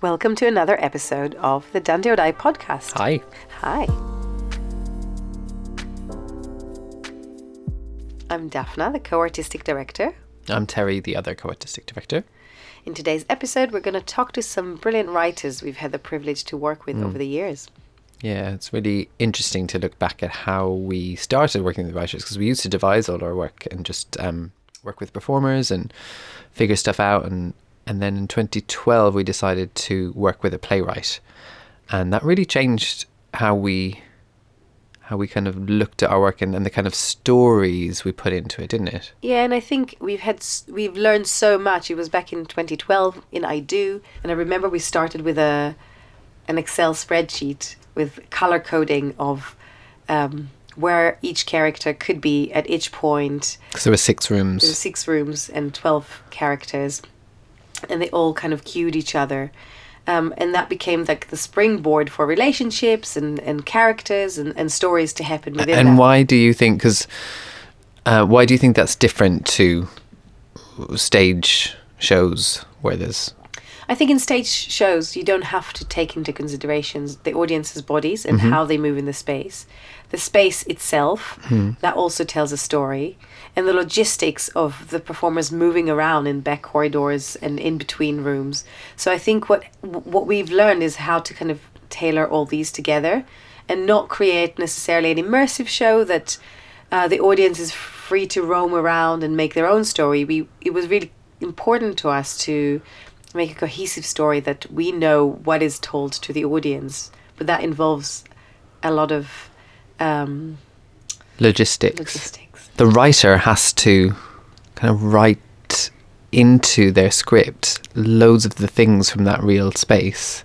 Welcome to another episode of the Dante or Die podcast. Hi. Hi. I'm Daphna, the co artistic director. I'm Terry, the other co artistic director. In today's episode, we're going to talk to some brilliant writers we've had the privilege to work with over the years. Yeah, it's really interesting to look back at how we started working with writers because we used to devise all our work and just um, work with performers and figure stuff out. And, and then in 2012, we decided to work with a playwright. And that really changed how we how we kind of looked at our work and, and the kind of stories we put into it, didn't it? Yeah, and I think we've had we've learned so much. It was back in 2012 in I Do, and I remember we started with a an Excel spreadsheet with color coding of um, where each character could be at each point. Because there were six rooms. There were six rooms and 12 characters, and they all kind of cued each other. Um, and that became like the springboard for relationships and, and characters and, and stories to happen within and that. why do you think? Because uh, why do you think that's different to stage shows where there's I think in stage shows, you don't have to take into considerations the audience's bodies and how they move in the space. The space itself, that also tells a story, and the logistics of the performers moving around in back corridors and in between rooms. So I think what what we've learned is how to kind of tailor all these together, and not create necessarily an immersive show that uh, the audience is free to roam around and make their own story. We it was really important to us to make a cohesive story that we know what is told to the audience, but that involves a lot of um, logistics. logistics. The writer has to kind of write into their script loads of the things from that real space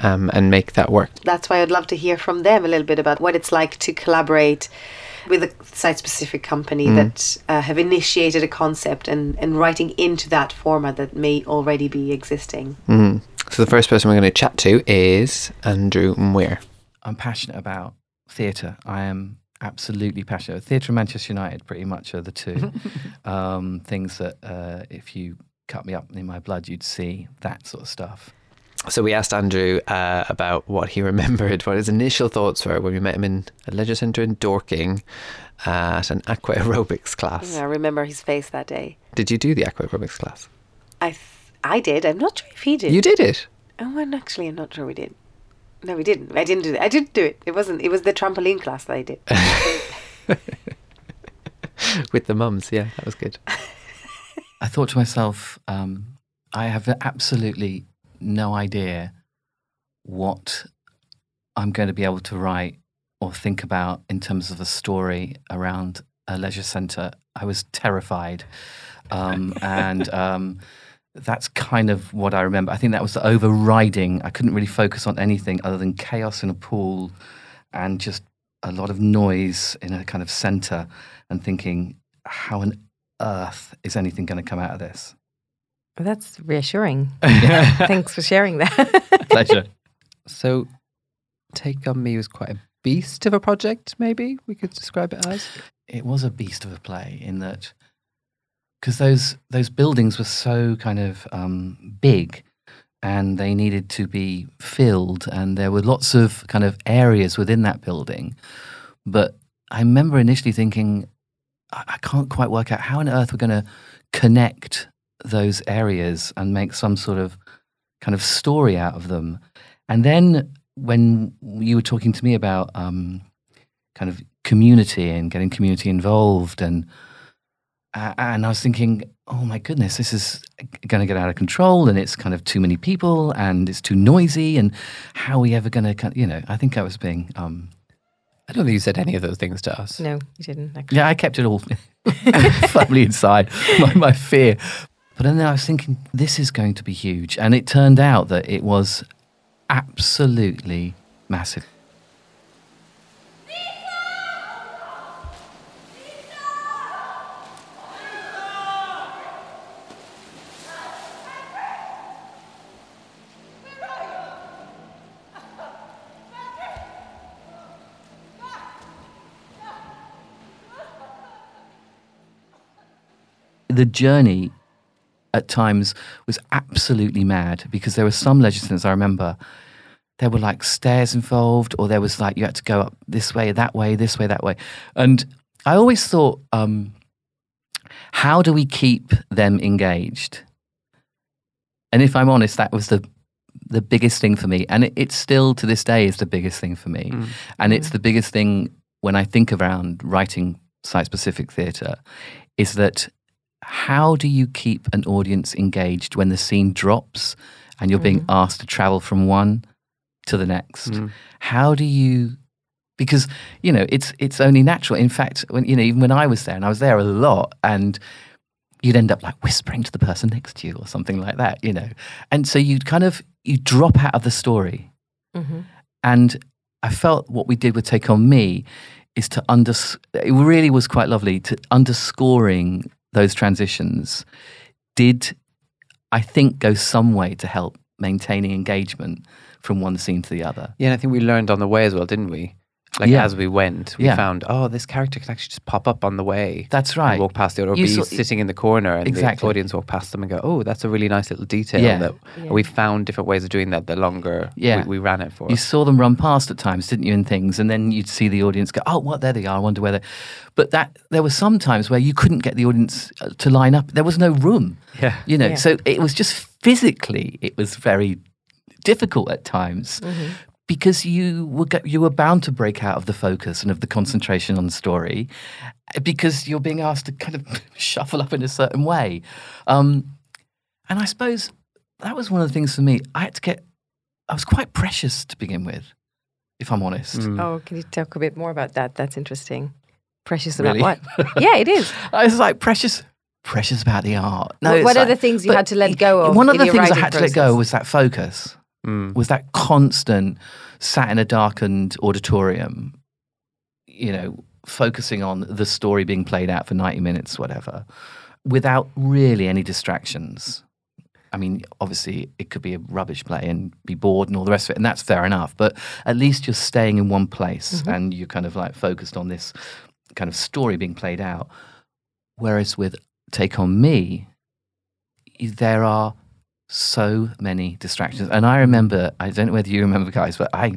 um, and make that work. That's why I'd love to hear from them a little bit about what it's like to collaborate with a site-specific company that uh, have initiated a concept and, and writing into that format that may already be existing. Mm. So the first person we're going to chat to is Andrew Muir. I'm passionate about theatre. I am absolutely passionate. Theatre and Manchester United pretty much are the two um, things that uh, if you cut me up in my blood, you'd see that sort of stuff. So we asked Andrew uh, about what he remembered, what his initial thoughts were when we met him in a leisure centre in Dorking at an aqua aerobics class. I remember his face that day. Did you do the aqua aerobics class? I th- I did. I'm not sure if he did. You did it. Oh, and actually, I'm not sure we did. No, we didn't. I didn't do it. I didn't do it. It wasn't. It was the trampoline class that I did. with the mums. Yeah, that was good. I thought to myself, um, I have absolutely no idea what I'm going to be able to write or think about in terms of a story around a leisure centre. I was terrified. Um, and um, that's kind of what I remember. I think that was the overriding. I couldn't really focus on anything other than chaos in a pool and just a lot of noise in a kind of centre and thinking, how on earth is anything going to come out of this? Well, that's reassuring. Thanks for sharing that. Pleasure. So, Take on Me was quite a beast of a project. Maybe we could describe it as. it was a beast of a play in that because those those buildings were so kind of um, big and they needed to be filled and there were lots of kind of areas within that building but i remember initially thinking i, I can't quite work out how on earth we're going to connect those areas and make some sort of kind of story out of them and then when you were talking to me about um, kind of community and getting community involved and uh, and I was thinking, oh my goodness, this is going to get out of control, and it's kind of too many people, and it's too noisy, and how are we ever going to, you know? I think I was being, um, I don't think you said any of those things to us. no, you didn't. Actually. yeah, I kept it all firmly inside my, my fear. But then I was thinking, this is going to be huge, and it turned out that it was absolutely massive. the journey, at times was absolutely mad because there were some centres I remember there were like stairs involved, or there was like you had to go up this way, that way, this way, that way. And I always thought, um, how do we keep them engaged? And if I'm honest, that was the the biggest thing for me, and it, it still to this day is the biggest thing for me, Mm. and it's the biggest thing when I think around writing site specific theatre, is that how do you keep an audience engaged when the scene drops and you're being asked to travel from one to the next? Mm. How do you because you know it's it's only natural. In fact, when you know even when I was there and I was there a lot and you'd end up like whispering to the person next to you or something like that, you know. And so you'd kind of you drop out of the story. Mhm. And I felt what we did with Take On Me is to under it really was quite lovely to underscoring those transitions did I think go some way to help maintaining engagement from one scene to the other. Yeah, and I think we learned on the way as well, didn't we? Like Yeah. as we went, we Yeah. found oh, this character can actually just pop up on the way. That's and right. walk past the other, or You be saw- sitting in the corner, and Exactly. the audience walk past them and go, "Oh, that's a really nice little detail." Yeah. That Yeah. we found different ways of doing that. The longer Yeah. we, we ran it for. You saw them run past at times, didn't you, and things, and then you'd see the audience go, "Oh, what? There they are. I wonder where they." But that there were some times where you couldn't get the audience uh, to line up. There was no room. Yeah. you know. Yeah. So it was just physically, it was very difficult at times because you were you were bound to break out of the focus and of the concentration on the story because you're being asked to kind of shuffle up in a certain way. Um, and I suppose that was one of the things for me. I had to get. I was quite precious to begin with, if I'm honest. Mm. Oh, can you talk a bit more about that? That's interesting. Precious Really? about what? yeah, it is. I was like precious, precious about the art. What- it's what are like- the things you had to let go of One of in the your things I writing had to let go was that focus. Mm. Was that constant sat in a darkened auditorium, you know, focusing on the story being played out for ninety minutes, whatever, without really any distractions. I mean, obviously, it could be a rubbish play and be bored and all the rest of it, and that's fair enough. But at least you're staying in one place and you're kind of like focused on this kind of story being played out. Whereas with Take On Me, there are so many distractions. And I remember, I don't know whether you remember, guys, but I.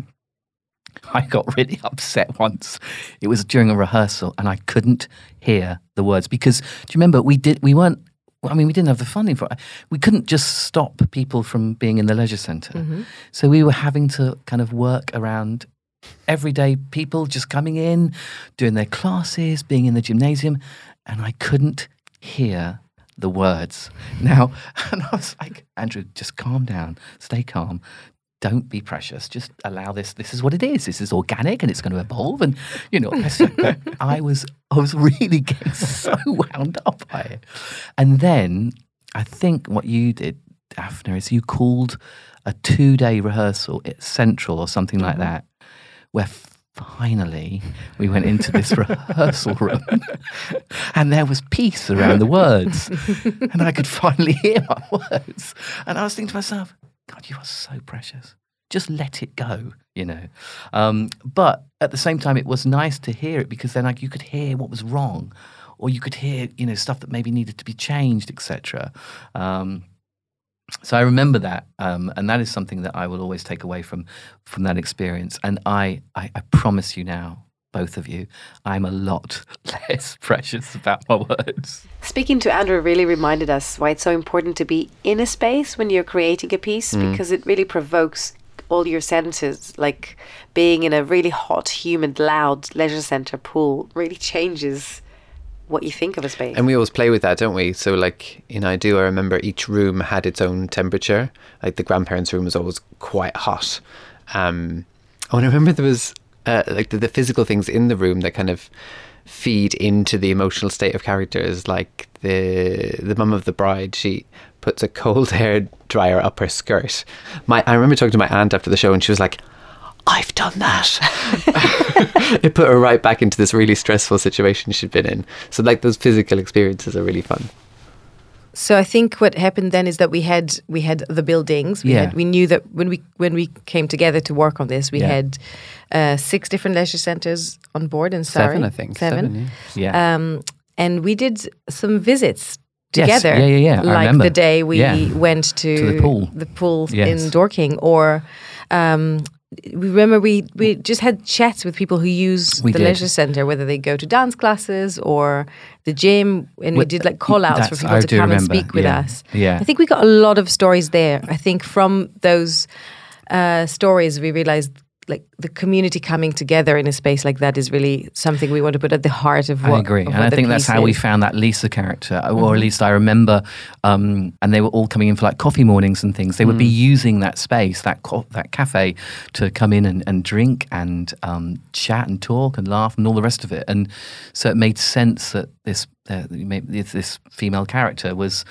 I got really upset once. It was during a rehearsal, and I couldn't hear the words because do you remember we did we weren't. I mean, we didn't have the funding for it. We couldn't just stop people from being in the leisure center Mm-hmm. so we were having to kind of work around everyday people just coming in, doing their classes, being in the gymnasium, and I couldn't hear the words. Now, and I was like, Andrew, just calm down, stay calm. Don't be precious. Just allow this. This is what it is. This is organic, and it's going to evolve. And you know, I was, I was really getting so wound up by it. And then I think what you did, Daphne, is you called a two-day rehearsal at Central or something like mm-hmm. that, where finally we went into this rehearsal room and there was peace around the words and I could finally hear my words. And I was thinking to myself, God, you are so precious. Just let it go, you know. Um, but at the same time, it was nice to hear it because then like you could hear what was wrong, or you could hear, you know, stuff that maybe needed to be changed, etc. Um, so I remember that, um, and that is something that I will always take away from from that experience. And I, I, I promise you now, both of you, I'm a lot less precious about my words. Speaking to Andrew really reminded us why it's so important to be in a space when you're creating a piece because it really provokes all your senses. Like being in a really hot, humid, loud leisure centre pool really changes what you think of a space. And we always play with that, don't we? So, like in I Do, I remember each room had its own temperature. Like the grandparents' room was always quite hot. Um, oh, and I remember there was uh, like the, the physical things in the room that kind of feed into the emotional state of characters. Like the the mum of the bride, she puts a cold hair dryer up her skirt. My I remember talking to my aunt after the show, and she was like. I've done that. it put her right back into this really stressful situation she'd been in. So, like, those physical experiences are really fun. So I think what happened then is that we had we had the buildings. We Yeah. had we knew that when we when we came together to work on this, we Yeah. had uh, six different leisure centers on board in Surrey. Seven, I think. Seven. yeah. Yeah. Um, and we did some visits Yes, together. yeah, yeah, yeah, I Like remember. the day we Yeah. went to, To the pool. the pool Yes. in Dorking, or um, we remember we we just had chats with people who use We the did. leisure center, whether they go to dance classes or the gym, and we Well, did like call outs for people I to come and speak with yeah, us. yeah. I think we got a lot of stories there. I think from those uh, stories, we realized like the community coming together in a space like that is really something we want to put at the heart of what I agree, and I think that's how we. Mm-hmm. found that Lisa character, or at least I remember. Um, and they were all coming in for like coffee mornings and things. They would be Mm. using that space, that co- that cafe, to come in and, and drink and um, chat and talk and laugh and all the rest of it. And so it made sense that this uh, this this female character was,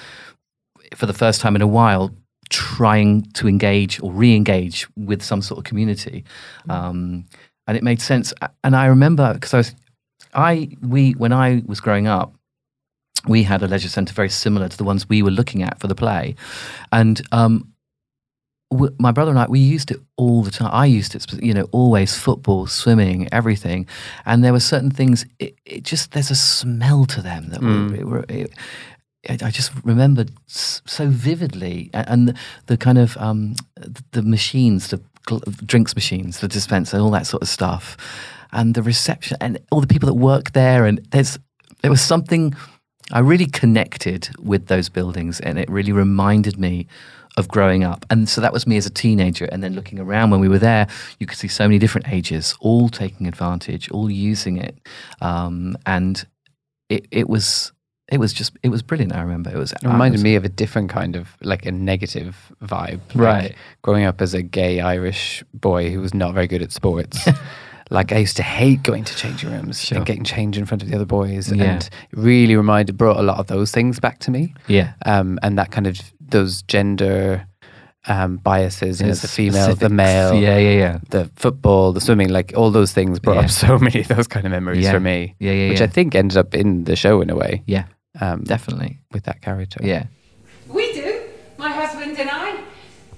for the first time in a while, trying to engage or re-engage with some sort of community. Um, and it made sense. And I remember because I was I we when I was growing up, we had a leisure centre very similar to the ones we were looking at for the play, and um, w- my brother and I we used it all the time. I used it, you know, always football, swimming, everything, and there were certain things. It, it just there's a smell to them that were. It, were it, I just remembered so vividly, and the, the kind of um, the machines, the drinks machines, the dispenser, all that sort of stuff, and the reception, and all the people that work there. And there's there was something I really connected with those buildings, and it really reminded me of growing up. And so that was me as a teenager, and then looking around when we were there, you could see so many different ages, all taking advantage, all using it, um, and it it was. It was just, it was brilliant. I remember it was. It reminded me of a different kind of like a negative vibe. Like, Right. growing up as a gay Irish boy who was not very good at sports. like I used to hate going to changing rooms Sure. and getting changed in front of the other boys. Yeah. And it really reminded, brought a lot of those things back to me. Yeah, Um, and that kind of, those gender um, biases, you know, the female, the male, Yeah, yeah, yeah. the football, the swimming, like all those things brought Yeah. up so many of those kind of memories Yeah. for me. Yeah, yeah, Which. I think ended up in the show in a way. Yeah, Um, definitely. with that character. Yeah. We do, my husband and I.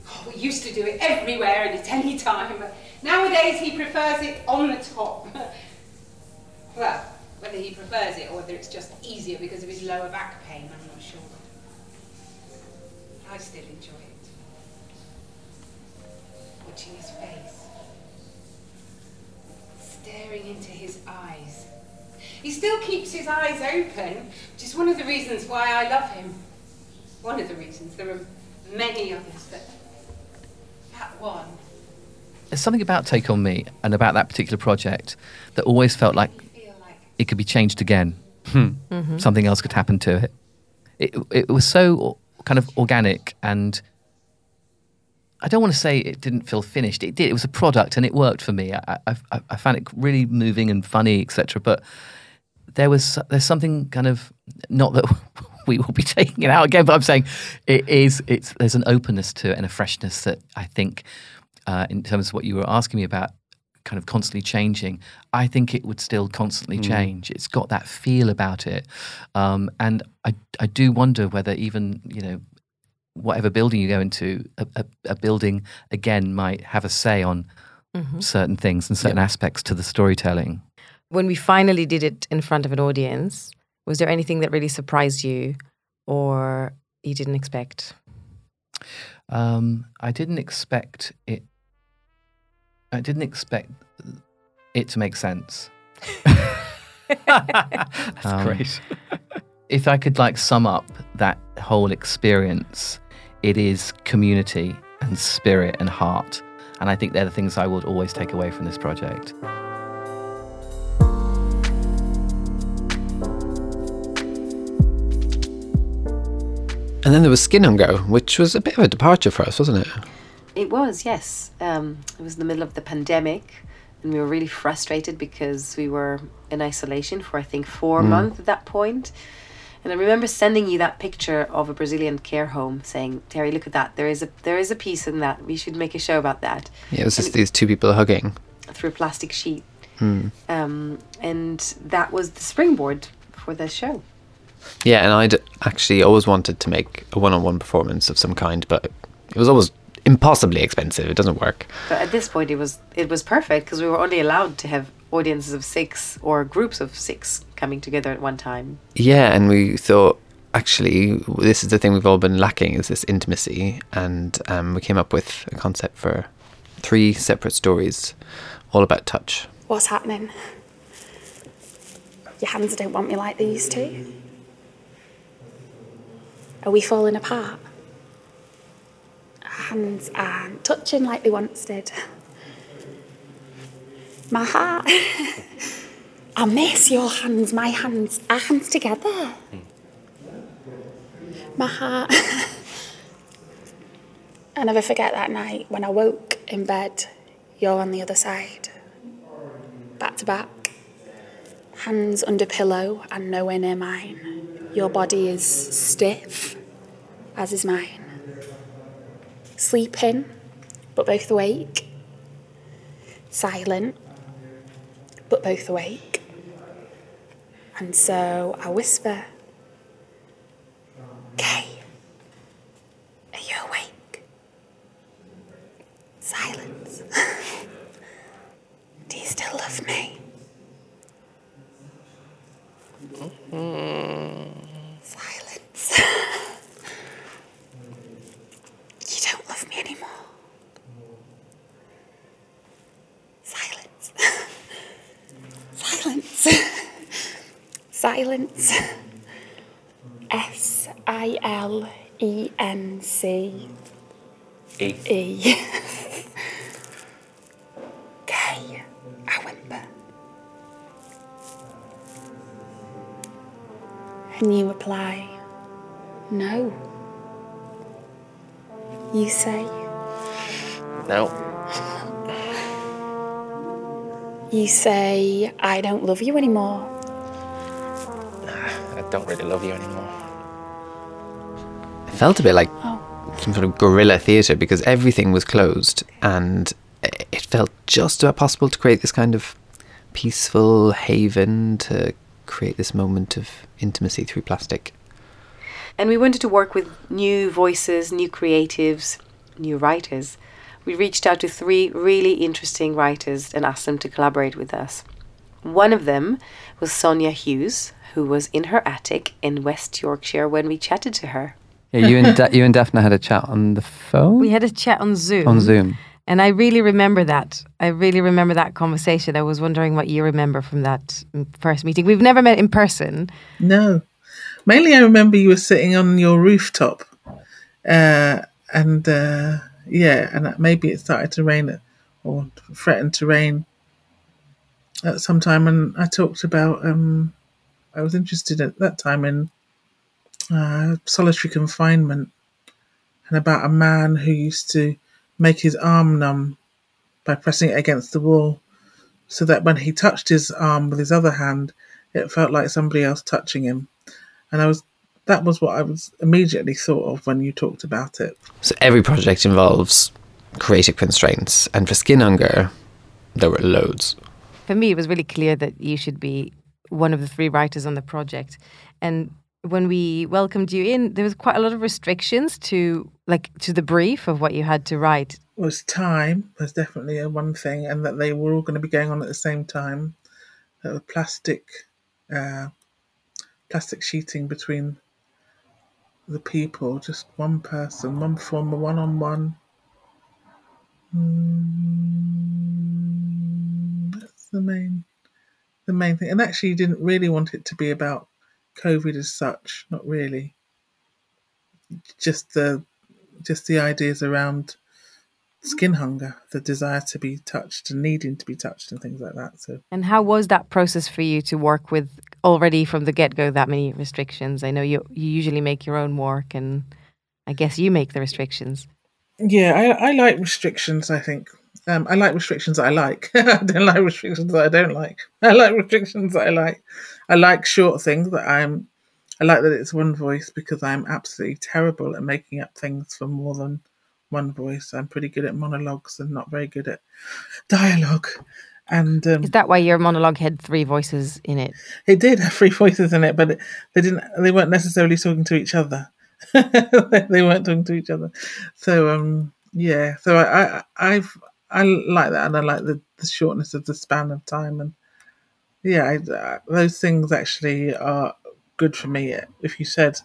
Oh, we used to do it everywhere and at any time. but Nowadays he prefers it on the top. well, whether he prefers it or whether it's just easier because of his lower back pain, I'm not sure. I still enjoy it. Watching his face. Staring into his eyes. He still keeps his eyes open, which is one of the reasons why I love him. One of the reasons. There are many others, but that one. There's something about Take On Me and about that particular project that always felt like like it could be changed again. Hmm. Mm-hmm. Something else could happen to it. It, it was so kind of organic and I don't want to say it didn't feel finished. It did. It was a product and it worked for me. I, I, I- found it really moving and funny, etc. But there was there's something kind of not that we will be taking it out again, but I'm saying it is. It's there's an openness to it and a freshness that I think, uh, in terms of what you were asking me about, kind of constantly changing. I think it would still constantly change. It's got that feel about it, um, and I I do wonder whether even you know whatever building you go into, a, a, a building again might have a say on certain things and certain aspects to the storytelling. when we finally did it in front of an audience, was there anything that really surprised you or you didn't expect? Um, I didn't expect it. I didn't expect it to make sense. That's Um, great. If I could like sum up that whole experience, it is community and spirit and heart. And I think they're the things I would always take away from this project. And then there was Skin Hunger, which was a bit of a departure for us, wasn't it? It was, yes. Um, it was in the middle of the pandemic, and we were really frustrated because we were in isolation for I think four months at that point. And I remember sending you that picture of a Brazilian care home, saying, "Terry, look at that. There is a there is a piece in that. We should make a show about that." Yeah, it was just these two people hugging. through a plastic sheet. Um, and that was the springboard for the show. Yeah, and I'd actually always wanted to make a one-on-one performance of some kind, but it was always impossibly expensive. It doesn't work. But at this point, it was it was perfect because we were only allowed to have audiences of six or groups of six coming together at one time. Yeah, and we thought actually, this is the thing we've all been lacking is this intimacy, and um, we came up with a concept for three separate stories, all about touch. What's happening? Your hands don't want me like they used to. Are we falling apart? Hands aren't touching like they once did. My heart. I miss your hands, my hands, our hands together. My heart. I never forget that night when I woke in bed, you're on the other side. Back to back. Hands under pillow and nowhere near mine. Your body is stiff, as is mine. Sleeping, but both awake. Silent, but both awake. And so I whisper, Kay, are you awake? Silence. Do you still love me? Silence. you don't love me anymore. Silence. Silence. Silence. S I L E N C E. E. I whimper. And you reply, No. You say, No. You say, I don't love you anymore. Ah, I don't really love you anymore. It felt a bit like Oh. Some sort of guerrilla theatre because everything was closed and it felt just about possible to create this kind of peaceful haven to create this moment of intimacy through plastic. And we wanted to work with new voices, new creatives, new writers. We reached out to three really interesting writers and asked them to collaborate with us. One of them was Sonia Hughes, who was in her attic in West Yorkshire when we chatted to her. Yeah, you and da- you and Daphne had a chat on the phone. We had a chat on Zoom. on Zoom. And I really remember that. I really remember that conversation. I was wondering what you remember from that first meeting. We've never met in person. No. Mainly, I remember you were sitting on your rooftop, uh, and uh, yeah, and maybe it started to rain or threatened to rain at some time. And I talked about um, I was interested at that time in uh, solitary confinement and about a man who used to make his arm numb by pressing it against the wall, so that when he touched his arm with his other hand, it felt like somebody else touching him. And I was that was what I was immediately thought of when you talked about it. So every project involves creative constraints, and for Skin Hunger, there were loads. For me, it was really clear that you should be one of the three writers on the project. And when we welcomed you in, there was quite a lot of restrictions to like to the brief of what you had to write. was time was definitely a one thing, and that they were all going to be going on at the same time. Plastic, uh, plastic sheeting between the people, just one person, one performer, one on one. That's the main, the main thing. And actually, you didn't really want it to be about COVID as such. Not really. Just the, just the ideas around skin hunger, the desire to be touched and needing to be touched and things like that. So And how was that process for you to work with already from the get go that many restrictions? I know you you usually make your own work, and I guess you make the restrictions. yeah, I, I like restrictions. I think um, I like restrictions that I like. I don't like restrictions that I don't like. I like restrictions that I like. I like short things that I'm. I like that it's one voice because I'm absolutely terrible at making up things for more than one voice. I'm pretty good at monologues and not very good at dialogue. And um, Is that why your monologue had three voices in it? It did have three voices in it, but it, they didn't. They weren't necessarily talking to each other. they weren't talking to each other. So um, yeah. So I, I I've I like that, and I like the, the shortness of the span of time, and yeah, I, uh, those things actually are good for me. If you said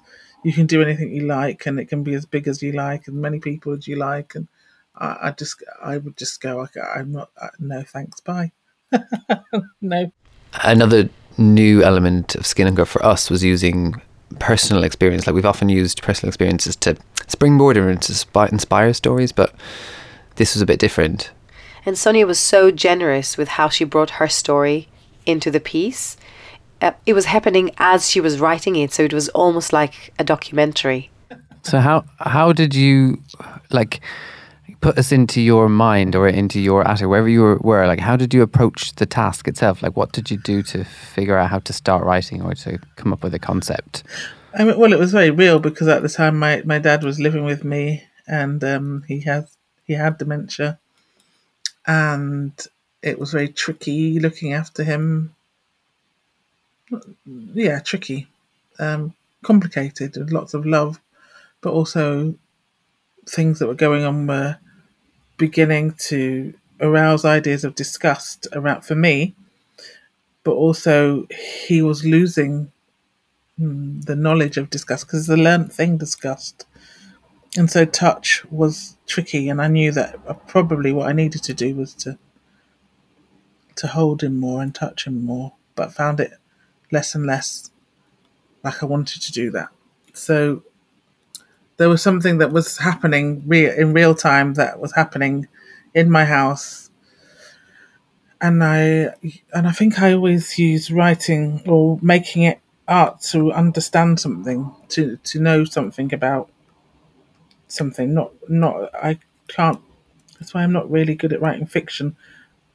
you can do anything you like and it can be as big as you like and many people as you like, and I, I just I would just go. Okay, I'm not. Uh, no, thanks. Bye. no. Another new element of Skin Hunger for us was using personal experience. Like we've often used personal experiences to springboard or to inspire stories, but this was a bit different. And Sonia was so generous with how she brought her story into the piece. Uh, it was happening as she was writing it, so it was almost like a documentary. So how how did you like put us into your mind or into your attic, wherever you were, were, like how did you approach the task itself? Like what did you do to figure out how to start writing or to come up with a concept? I mean, well, it was very real because at the time my, my dad was living with me and um, he had he had dementia, and it was very tricky looking after him. Yeah, tricky, um, complicated, and lots of love, but also things that were going on were beginning to arouse ideas of disgust around for me, but also he was losing hmm, the knowledge of disgust because it's a learned thing, disgust. And so touch was tricky, and I knew that probably what I needed to do was to to hold him more and touch him more, but found it less and less like I wanted to do that. So there was something that was happening real in real time that was happening in my house and I and I think I always use writing or making it art to understand something, to to know something about something. Not not I can't. That's why I'm not really good at writing fiction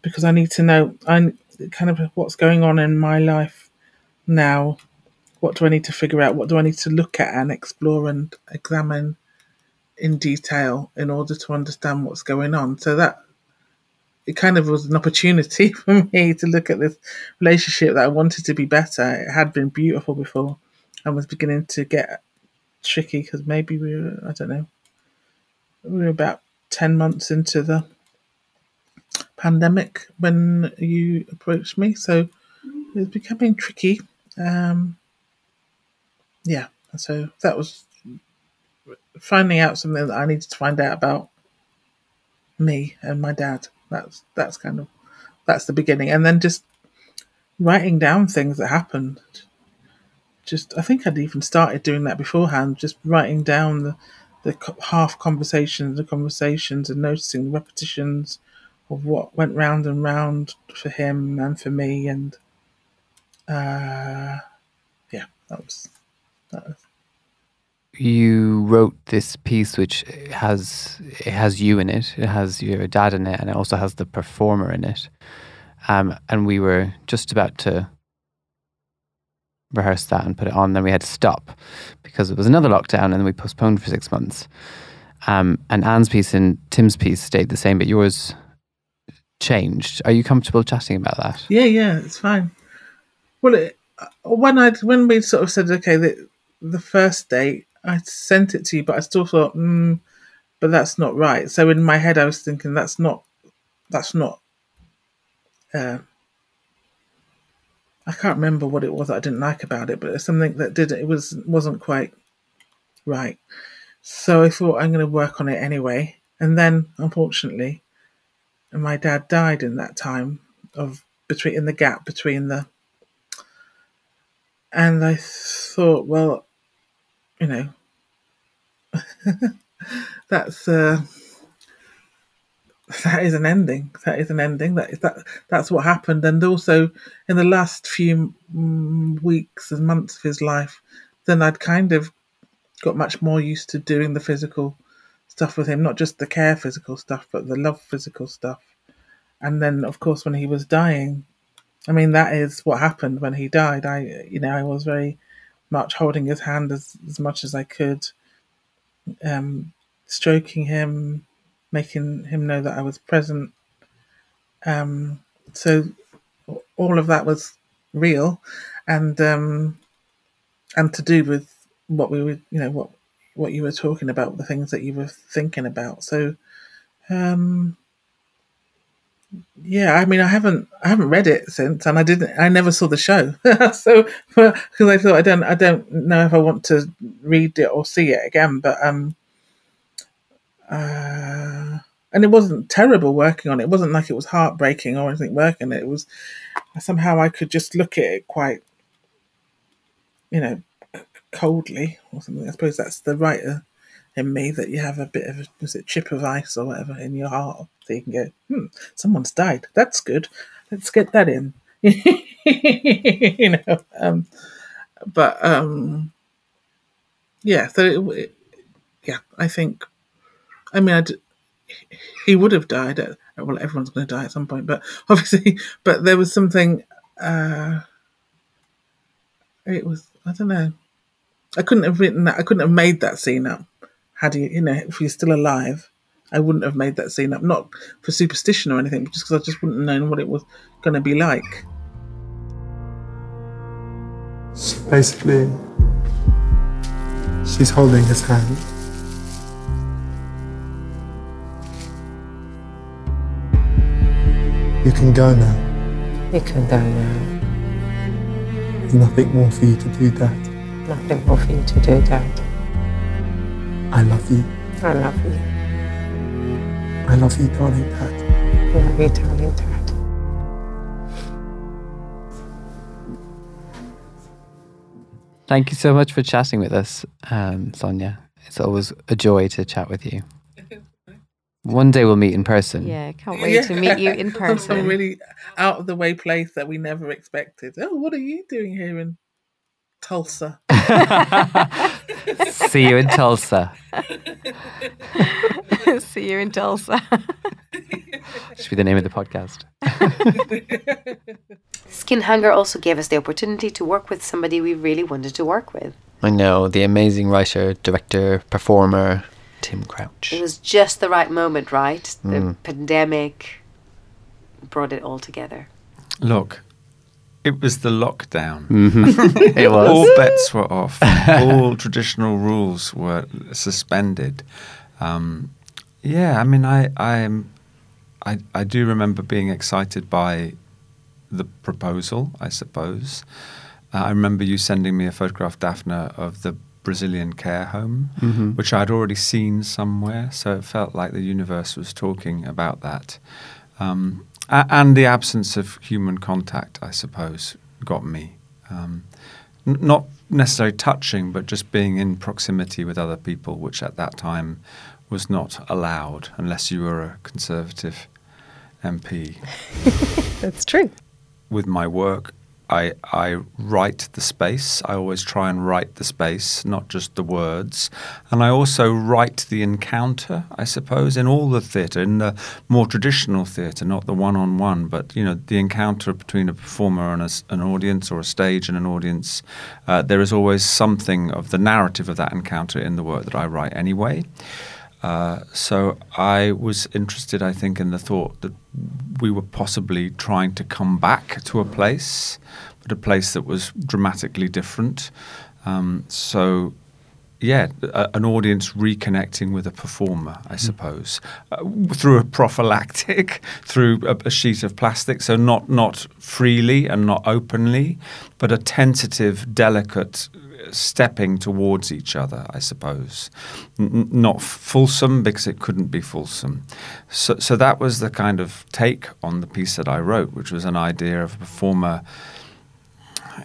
because I need to know I kind of what's going on in my life now what do I need to figure out? What do I need to look at and explore and examine in detail in order to understand what's going on? So that it kind of was an opportunity for me to look at this relationship that I wanted to be better. It had been beautiful before and was beginning to get tricky because maybe we were, I don't know, we were about 10 months into the pandemic when you approached me. So it was becoming tricky. Um, yeah, so that was finding out something that I needed to find out about me and my dad. That's that's kind of that's the beginning, and then just writing down things that happened. Just I think I'd even started doing that beforehand, just writing down the the half conversations, the conversations, and noticing the repetitions of what went round and round for him and for me, and uh, yeah, that was. You wrote this piece which has it has you in it it has your dad in it and it also has the performer in it. Um, and we were just about to rehearse that and put it on then we had to stop because it was another lockdown and then we postponed for six months um, and Anne's piece and Tim's piece stayed the same but yours changed are you comfortable chatting about that yeah yeah it's fine well it, uh, when I when we sort of said okay the, the first date I sent it to you, but I still thought, mm, but that's not right. So in my head, I was thinking that's not, that's not. Uh, I can't remember what it was I didn't like about it, but it's something that did it was wasn't quite right. So I thought I'm going to work on it anyway. And then, unfortunately, my dad died in that time of between in the gap between the. And I thought, well, you know, that's uh, that is an ending. That is an ending. That is that. That's what happened. And also, in the last few mm, weeks and months of his life, then I'd kind of got much more used to doing the physical stuff with him, not just the care physical stuff, but the love physical stuff. And then, of course, when he was dying, I mean, that is what happened when he died. I, you know, I was very much holding his hand as, as much as I could, um, stroking him, making him know that I was present. Um, so all of that was real, and um, and to do with what we were, you know, what what you were talking about, the things that you were thinking about. So, um, yeah, I mean, I haven't, I haven't read it since, and I didn't, I never saw the show, so because I thought I don't, I don't know if I want to read it or see it again, but um, uh, and it wasn't terrible working on it. It wasn't like it was heartbreaking or anything working. It was somehow I could just look at it quite, you know, coldly or something. I suppose that's the writer in me that you have a bit of a was it chip of ice or whatever in your heart, so you can go, hmm, someone's died. That's good. Let's get that in. you know, um, but um, yeah. So it, it, yeah, I think. I mean, I'd, he would have died. At, well, everyone's going to die at some point, but obviously, but there was something. Uh, it was I don't know. I couldn't have written that. I couldn't have made that scene up had he, you know, if he's still alive. I wouldn't have made that scene up, not for superstition or anything, just because I just wouldn't have known what it was going to be like. So basically, she's holding his hand. You can go now. You can go now. There's nothing more for you to do, Dad. Nothing more for you to do, Dad. I love you. I love you. I love you, darling Dad. I love you, darling Dad. Thank you so much for chatting with us, um, Sonia. It's always a joy to chat with you. One day we'll meet in person. Yeah, can't wait to meet you in person. Some person. really out of the way place that we never expected. Oh, what are you doing here in Tulsa? See you in Tulsa. See you in Tulsa. Should be the name of the podcast. Skin Hunger also gave us the opportunity to work with somebody we really wanted to work with. I know the amazing writer, director, performer, Tim Crouch. It was just the right moment, right? The Mm. pandemic brought it all together. Look, it was the lockdown. Mhm. It was. All bets were off. All traditional rules were suspended. Um, yeah, I mean, I, I'm, I, I do remember being excited by the proposal. I suppose. Uh, I remember you sending me a photograph, Daphne, of the Brazilian care home, Mhm. which I'd already seen somewhere. So it felt like the universe was talking about that. Um, a- and the absence of human contact, I suppose, got me. Um, n- not necessarily touching, but just being in proximity with other people, which at that time was not allowed unless you were a conservative MP. That's true. With my work, I, I write the space. I always try and write the space, not just the words. And I also write the encounter, I suppose, in all the theatre, in the more traditional theatre, not the one on one, but you know, the encounter between a performer and a an audience or a stage and an audience. Uh, there is always something of the narrative of that encounter in the work that I write anyway. Uh, so I was interested, I think, in the thought that we were possibly trying to come back to a place, but a place that was dramatically different. Um, so, yeah, a, an audience reconnecting with a performer, I suppose, uh, through a prophylactic, through a, a sheet of plastic. So not not freely and not openly, but a tentative, delicate stepping towards each other, I suppose. N- not fulsome because it couldn't be fulsome. So, so that was the kind of take on the piece that I wrote, which was an idea of a performer,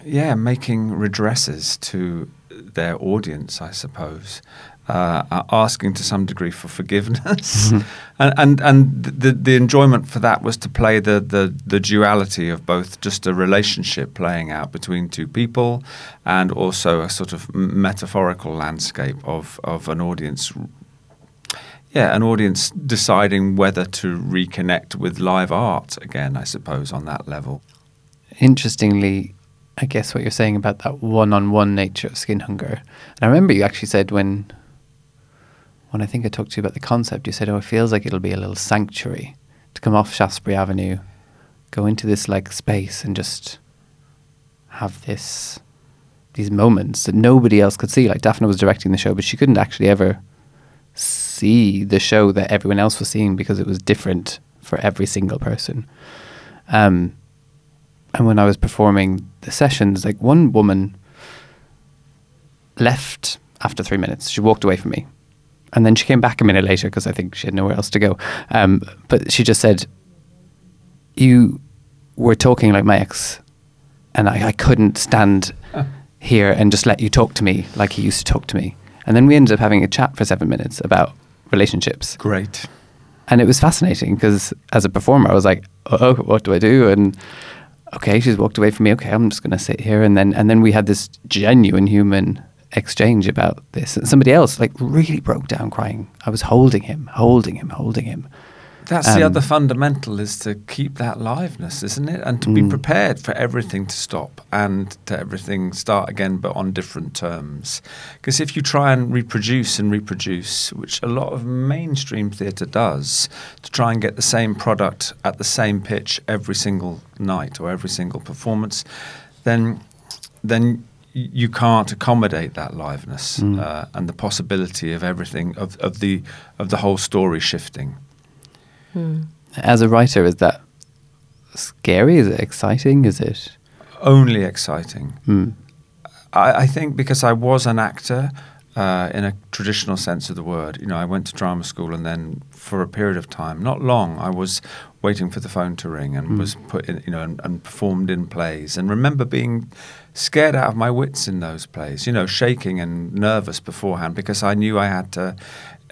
yeah, making redresses to their audience, I suppose. Uh, uh, asking to some degree for forgiveness, and and, and the the enjoyment for that was to play the, the the duality of both just a relationship playing out between two people, and also a sort of metaphorical landscape of of an audience. Yeah, an audience deciding whether to reconnect with live art again, I suppose, on that level. Interestingly, I guess what you're saying about that one-on-one nature of skin hunger. And I remember you actually said when when I think I talked to you about the concept, you said, "Oh, it feels like it'll be a little sanctuary to come off Shaftesbury Avenue, go into this like space, and just have this these moments that nobody else could see." Like Daphne was directing the show, but she couldn't actually ever see the show that everyone else was seeing because it was different for every single person. Um, and when I was performing the sessions, like one woman left after three minutes. She walked away from me. And then she came back a minute later because I think she had nowhere else to go. Um, but she just said, You were talking like my ex, and I, I couldn't stand here and just let you talk to me like he used to talk to me. And then we ended up having a chat for seven minutes about relationships. Great. And it was fascinating because as a performer, I was like, oh, what do I do? And okay, she's walked away from me. Okay, I'm just going to sit here. And then, and then we had this genuine human exchange about this. And somebody else like really broke down crying. I was holding him, holding him, holding him. That's the Um, other fundamental is to keep that liveness, isn't it? And to be Mm. prepared for everything to stop and to everything start again, but on different terms. Because if you try and reproduce and reproduce, which a lot of mainstream theatre does, to try and get the same product at the same pitch every single night or every single performance, then then you can't accommodate that liveness Mm. uh, and the possibility of everything of, of the of the whole story shifting. As a writer, is that scary? Is it exciting? Is it? only exciting. Mm. I, I think because I was an actor uh, in a traditional sense of the word. You know, I went to drama school and then for a period of time, not long, I was waiting for the phone to ring and Mm. was put in, you know, and, and performed in plays. And remember being scared out of my wits in those plays. You know, shaking and nervous beforehand because I knew I had to.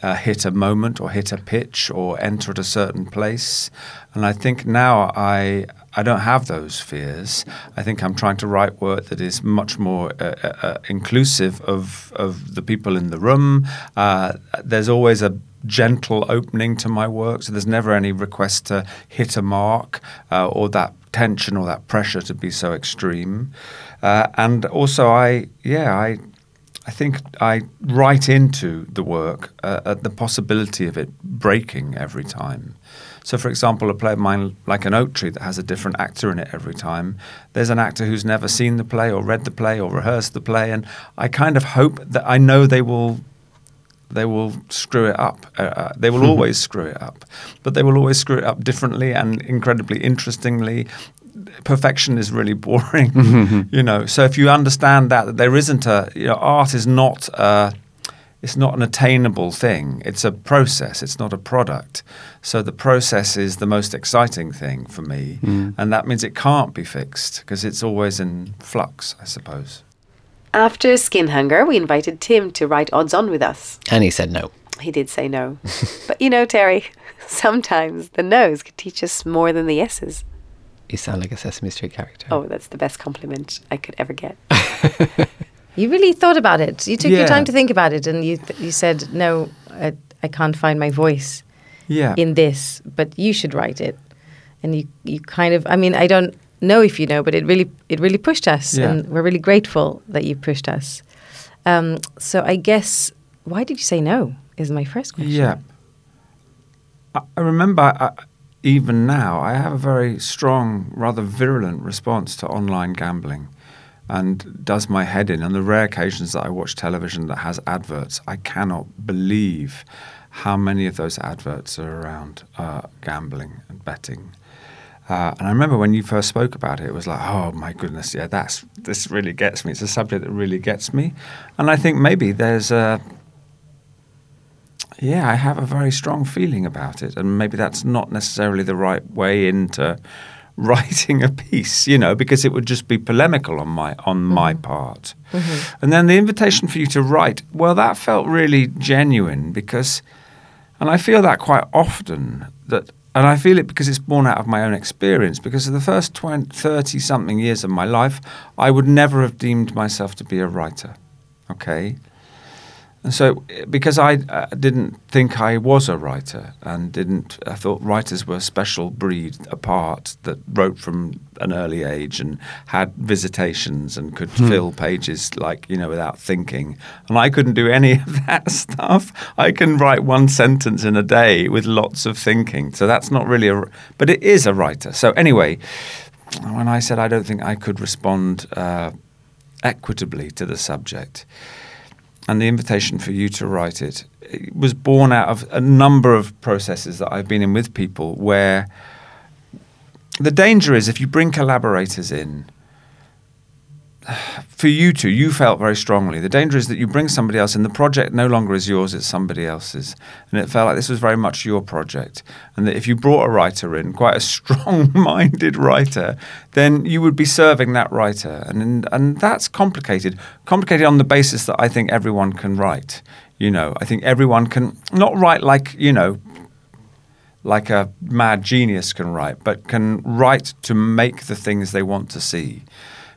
Uh, hit a moment or hit a pitch or enter at a certain place, and I think now I I don't have those fears. I think I'm trying to write work that is much more uh, uh, uh, inclusive of of the people in the room. Uh, there's always a gentle opening to my work, so there's never any request to hit a mark uh, or that tension or that pressure to be so extreme. Uh, and also, I yeah I. I think I write into the work uh, at the possibility of it breaking every time. So, for example, a play of mine like an oak tree that has a different actor in it every time. There's an actor who's never seen the play or read the play or rehearsed the play, and I kind of hope that I know they will. They will screw it up. Uh, uh, they will always screw it up, but they will always screw it up differently and incredibly interestingly. Perfection is really boring, you know. So if you understand that, that there isn't a, you know, art is not. Uh, it's not an attainable thing. It's a process. It's not a product. So the process is the most exciting thing for me, Mm. and that means it can't be fixed because it's always in flux, I suppose. After Skin Hunger, we invited Tim to write Odds On with us. And he said no. He did say no. but you know, Terry, sometimes the no's could teach us more than the yeses. You sound like a Sesame Street character. Oh, that's the best compliment I could ever get. You really thought about it. You took your time to think about it, and you th- you said, "No, I, I can't find my voice Yeah. in this, but you should write it." And you you kind of, I mean, I don't know if you know, but it really it really pushed us, Yeah. and we're really grateful that you pushed us. Um, so I guess, why did you say no? Is my first question. Yeah. I, I remember, I, even now, I have a very strong, rather virulent response to online gambling and does my head in. On the rare occasions that I watch television that has adverts, I cannot believe how many of those adverts are around uh, gambling and betting. Uh, and I remember when you first spoke about it, it was like, oh my goodness, yeah, that's this really gets me. It's a subject that really gets me, and I think maybe there's a yeah, I have a very strong feeling about it, and maybe that's not necessarily the right way into writing a piece, you know, because it would just be polemical on my on my mm-hmm. part. Mm-hmm. And then the invitation for you to write, well, that felt really genuine because, and I feel that quite often that, and I feel it because it's born out of my own experience. Because of the first 20, 30 something years of my life, I would never have deemed myself to be a writer. Okay. And so, because I uh, didn't think I was a writer and didn't, I thought writers were a special breed apart that wrote from an early age and had visitations and could fill pages like, you know, without thinking. And I couldn't do any of that stuff. I can write one sentence in a day with lots of thinking. So that's not really a, but it is a writer. So anyway, when I said I don't think I could respond uh, equitably to the subject, and the invitation for you to write it, it was born out of a number of processes that I've been in with people where the danger is if you bring collaborators in, for you two, you felt very strongly. The danger is that you bring somebody else in. The project no longer is yours; it's somebody else's, and it felt like this was very much your project. And that if you brought a writer in, quite a strong-minded writer, then you would be serving that writer, and and that's complicated. Complicated on the basis that I think everyone can write. You know, I think everyone can not write like you know like a mad genius can write, but can write to make the things they want to see,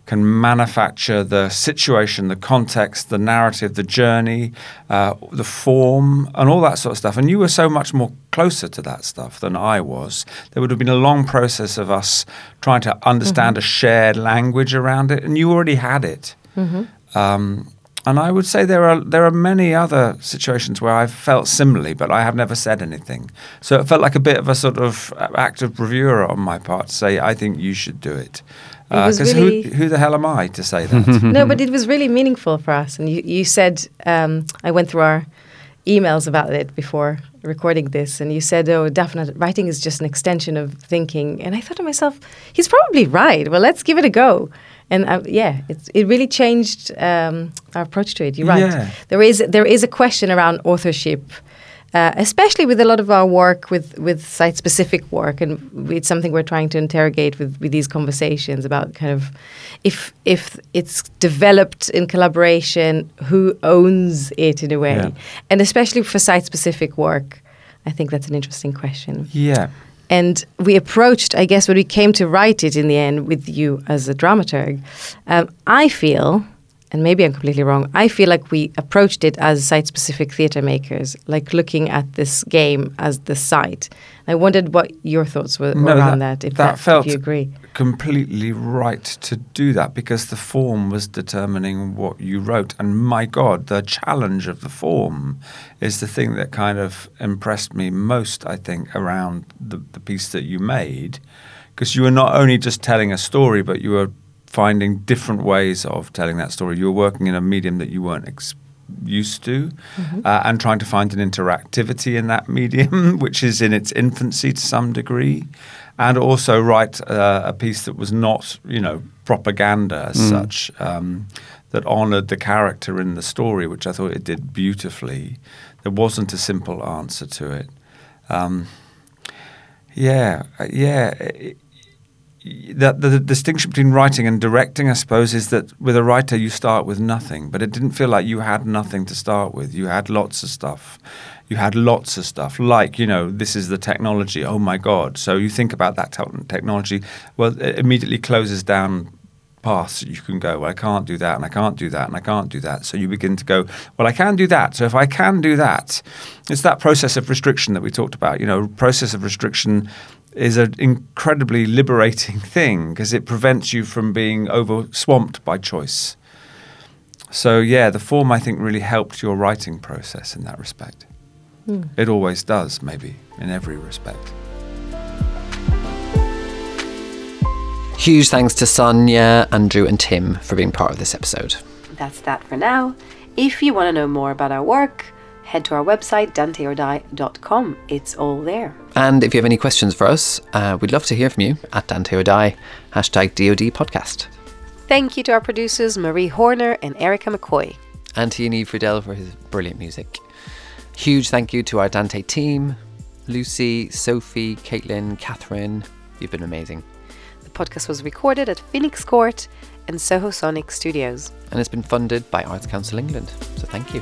can manufacture the situation, the context, the narrative, the journey, uh, the form, and all that sort of stuff. And you were so much more closer to that stuff than I was. There would have been a long process of us trying to understand a shared language around it, and you already had it. Um, and I would say there are there are many other situations where I've felt similarly, but I have never said anything. So it felt like a bit of a sort of act of bravura on my part to say, "I think you should do it," It because really- who who the hell am I to say that? no, but it was really meaningful for us. And you, you said, um, I went through our emails about it before recording this, and you said, oh, definitely, writing is just an extension of thinking. And I thought to myself, he's probably right. Well, let's give it a go. And uh, yeah, it's, it really changed um, our approach to it. You're right. Yeah. There is there is a question around authorship, uh, especially with a lot of our work with with site specific work, and it's something we're trying to interrogate with with these conversations about kind of if if it's developed in collaboration, who owns it in a way, Yeah. and especially for site specific work, I think that's an interesting question. yeah, And we approached, I guess, when we came to write it in the end with you as a dramaturg, um, I feel, and maybe I'm completely wrong, I feel like we approached it as site specific theatre makers, like looking at this game as the site. I wondered what your thoughts were No, around that- that, if, that that, felt- if you agree. completely right to do that because the form was determining what you wrote. And my God, the challenge of the form is the thing that kind of impressed me most, I think, around the, the piece that you made. Because you were not only just telling a story, but you were finding different ways of telling that story. You were working in a medium that you weren't ex- used to uh, and trying to find an interactivity in that medium, which is in its infancy to some degree, and also write uh, a piece that was not, you know, propaganda as such, um, that honoured the character in the story, which I thought it did beautifully. There wasn't a simple answer to it. Um, yeah, uh, yeah. it- the, the, the distinction between writing and directing, I suppose, is that with a writer you start with nothing, but it didn't feel like you had nothing to start with. You had lots of stuff. You had lots of stuff, like you know, this is the technology. Oh my God! So you think about that te- technology. Well, it immediately closes down paths you can go. Well, I can't do that, and I can't do that, and I can't do that. So you begin to go. Well, I can do that. So if I can do that, it's that process of restriction that we talked about. You know, process of restriction is an incredibly liberating thing because it prevents you from being over swamped by choice. So yeah, the form I think really helped your writing process in that respect. Hmm. It always does, maybe in every respect. Huge thanks to Sonia, Andrew, and Tim for being part of this episode. That's that for now. If you want to know more about our work, head to our website, danteordie.com. It's all there. And if you have any questions for us, uh, we'd love to hear from you at Dante or Die, hashtag DOD podcast. Thank you to our producers, Marie Horner and Erica McCoy. And to Yaniv Fridel for his brilliant music. Huge thank you to our Dante team Lucy, Sophie, Caitlin, Catherine. You've been amazing. The podcast was recorded at Phoenix Court and Soho Sonic Studios. And it's been funded by Arts Council England. So thank you.